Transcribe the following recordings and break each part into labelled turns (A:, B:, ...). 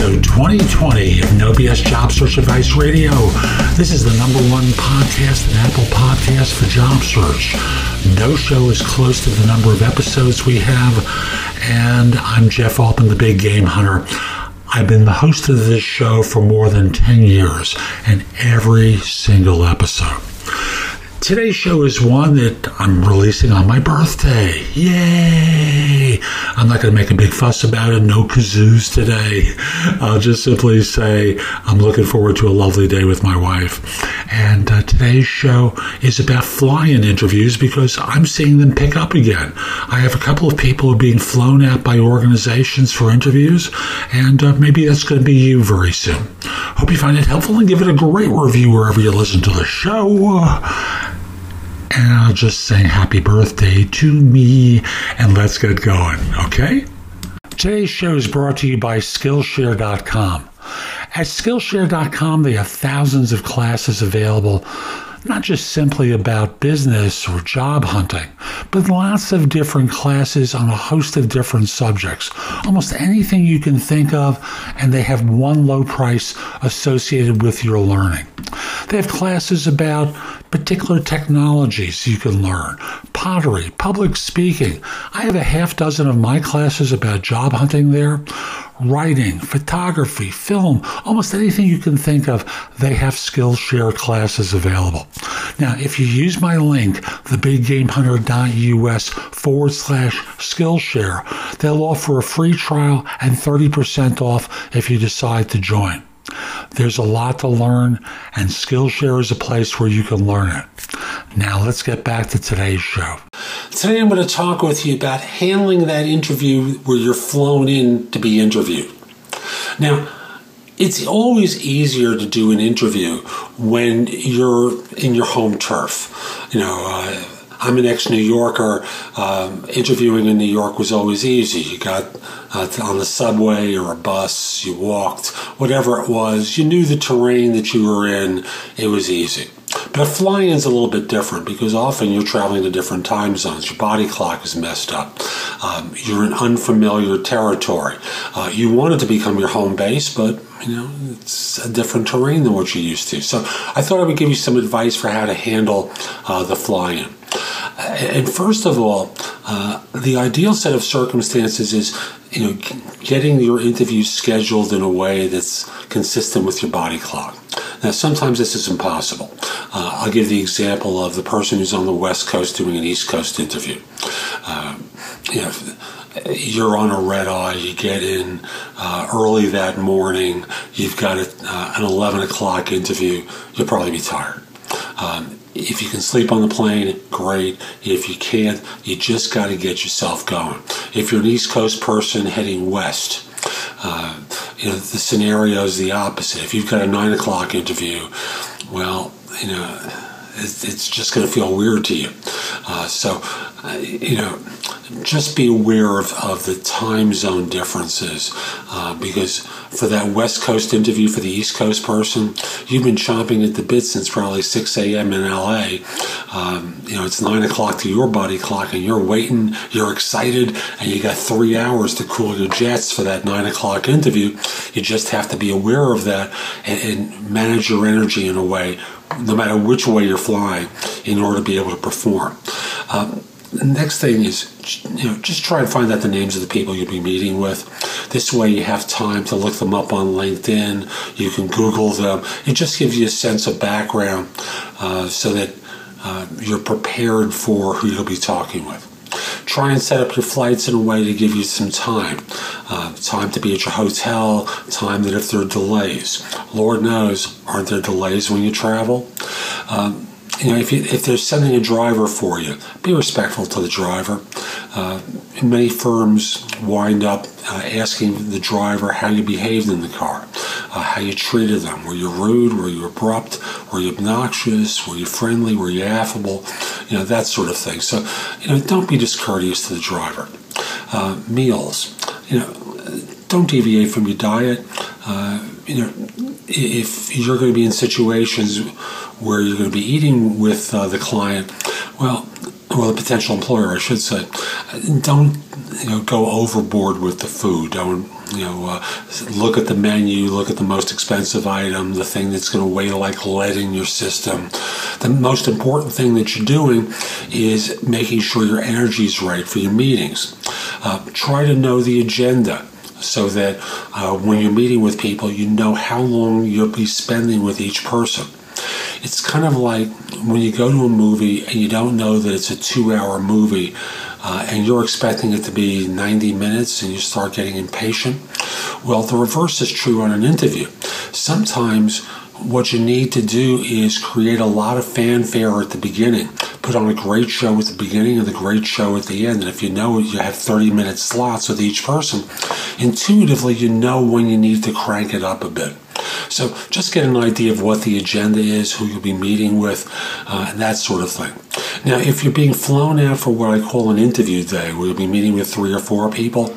A: episode 2020 of No BS Job Search Advice Radio. This is the number one podcast in Apple Podcasts for job search. No show is close to the number of episodes we have, and I'm Jeff Altman, the Big Game Hunter. I've been the host of this show for more than 10 years, and every single episode Today's show is one that I'm releasing on my birthday. Yay! I'm not going to make a big fuss about it. No kazoos today. I'll just simply say I'm looking forward to a lovely day with my wife. And uh, today's show is about fly-in interviews because I'm seeing them pick up again. I have a couple of people being flown out by organizations for interviews, and uh, maybe that's going to be you very soon. Hope you find it helpful and give it a great review wherever you listen to the show and I'll just say happy birthday to me and let's get going, okay? Today's show is brought to you by Skillshare.com. At Skillshare.com, they have thousands of classes available not just simply about business or job hunting, but lots of different classes on a host of different subjects. Almost anything you can think of, and they have one low price associated with your learning. They have classes about particular technologies you can learn, pottery, public speaking. I have a half dozen of my classes about job hunting there writing, photography, film, almost anything you can think of, they have Skillshare classes available. Now, if you use my link, thebiggamehunter.us forward slash Skillshare, they'll offer a free trial and 30% off if you decide to join. There's a lot to learn, and Skillshare is a place where you can learn it. Now, let's get back to today's show. Today, I'm going to talk with you about handling that interview where you're flown in to be interviewed. Now, it's always easier to do an interview when you're in your home turf. You know, uh, I'm an ex New Yorker. Um, interviewing in New York was always easy. You got uh, on the subway or a bus, you walked, whatever it was, you knew the terrain that you were in, it was easy. But flying is a little bit different because often you're traveling to different time zones. Your body clock is messed up. Um, you're in unfamiliar territory. Uh, you want it to become your home base, but you know it's a different terrain than what you're used to. So I thought I would give you some advice for how to handle uh, the flying. And first of all, uh, the ideal set of circumstances is you know getting your interview scheduled in a way that's consistent with your body clock. Now, sometimes this is impossible. Uh, I'll give the example of the person who's on the West Coast doing an East Coast interview. Uh, you know, you're on a red eye, you get in uh, early that morning, you've got a, uh, an 11 o'clock interview, you'll probably be tired. Um, if you can sleep on the plane, great. If you can't, you just got to get yourself going. If you're an East Coast person heading west, uh, you know, the scenario is the opposite. If you've got a nine o'clock interview, well, you know, it's just going to feel weird to you. Uh, so, uh, you know, just be aware of, of the time zone differences uh, because for that West Coast interview for the East Coast person, you've been chomping at the bit since probably 6 a.m. in LA. Um, you know, it's 9 o'clock to your body clock and you're waiting, you're excited, and you got three hours to cool your jets for that 9 o'clock interview. You just have to be aware of that and, and manage your energy in a way no matter which way you're flying, in order to be able to perform. Um, the next thing is, you know, just try and find out the names of the people you'll be meeting with. This way, you have time to look them up on LinkedIn. You can Google them. It just gives you a sense of background, uh, so that uh, you're prepared for who you'll be talking with. Try and set up your flights in a way to give you some time. Uh, time to be at your hotel, time that if there are delays. Lord knows, aren't there delays when you travel? Um, you know, if, you, if they're sending a driver for you, be respectful to the driver. Uh, many firms wind up uh, asking the driver how you behaved in the car, uh, how you treated them. Were you rude? Were you abrupt? Were you obnoxious? Were you friendly? Were you affable? You know, that sort of thing. So, you know, don't be discourteous to the driver. Uh, meals, you know, don't deviate from your diet. Uh, you know, if you're going to be in situations where you're going to be eating with uh, the client, well, or the potential employer, I should say, don't you know go overboard with the food. Don't you know uh, look at the menu, look at the most expensive item, the thing that's going to weigh like lead in your system. The most important thing that you're doing is making sure your energy is right for your meetings. Uh, try to know the agenda so that uh, when you're meeting with people, you know how long you'll be spending with each person. It's kind of like when you go to a movie and you don't know that it's a two hour movie uh, and you're expecting it to be 90 minutes and you start getting impatient. Well, the reverse is true on an interview. Sometimes what you need to do is create a lot of fanfare at the beginning. Put on a great show at the beginning and a great show at the end. And if you know you have 30 minute slots with each person, intuitively you know when you need to crank it up a bit. So just get an idea of what the agenda is, who you'll be meeting with, uh, and that sort of thing. Now, if you're being flown out for what I call an interview day, where you'll be meeting with three or four people,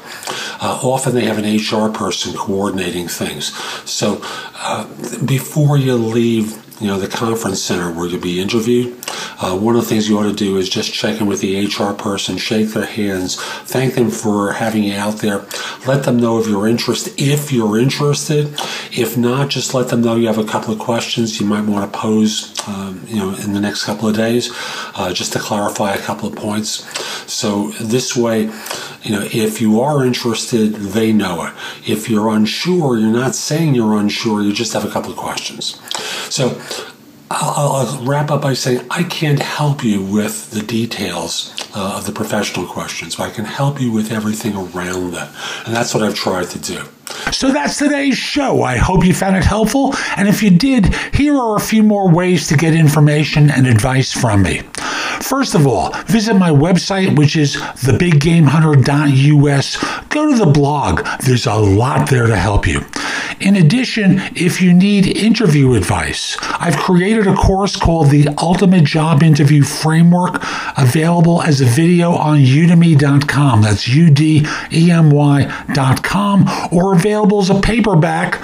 A: uh, often they have an HR person coordinating things. So uh, before you leave you know, the conference center where you'll be interviewed. Uh, one of the things you ought to do is just check in with the HR person, shake their hands, thank them for having you out there, let them know of your interest if you're interested. If not, just let them know you have a couple of questions you might want to pose, um, you know, in the next couple of days, uh, just to clarify a couple of points. So this way, you know, if you are interested, they know it. If you're unsure, you're not saying you're unsure, you just have a couple of questions. So I'll, I'll, wrap up by saying I can't help you with the details uh, of the professional questions, but I can help you with everything around them. And that's what I've tried to do.
B: So that's today's show. I hope you found it helpful. And if you did, here are a few more ways to get information and advice from me. First of all, visit my website, which is thebiggamehunter.us. Go to the blog, there's a lot there to help you. In addition, if you need interview advice, I've created a course called the Ultimate Job Interview Framework, available as a video on udemy.com. That's U D E M Y.com, or available as a paperback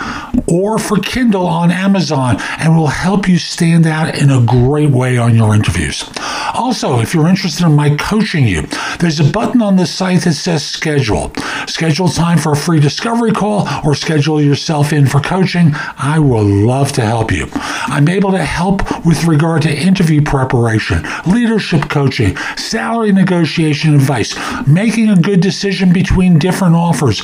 B: or for Kindle on Amazon, and will help you stand out in a great way on your interviews. Also, if you're interested in my coaching you, there's a button on the site that says schedule. Schedule time for a free discovery call or schedule yourself in for coaching. I will love to help you. I'm able to help with regard to interview preparation, leadership coaching, salary negotiation advice, making a good decision between different offers,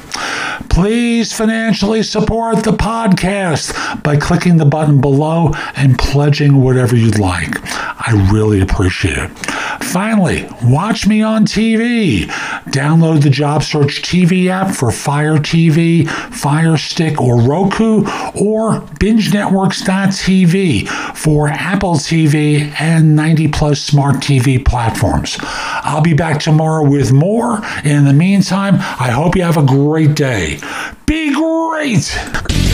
B: Please financially support the podcast by clicking the button below and pledging whatever you'd like. I really appreciate it. Finally, watch me on TV. Download the Job Search TV app for Fire TV, Fire Stick, or Roku, or BingeNetworks.tv for Apple TV and 90 plus smart TV platforms. I'll be back tomorrow with more. In the meantime, I hope you have a great day. Be great!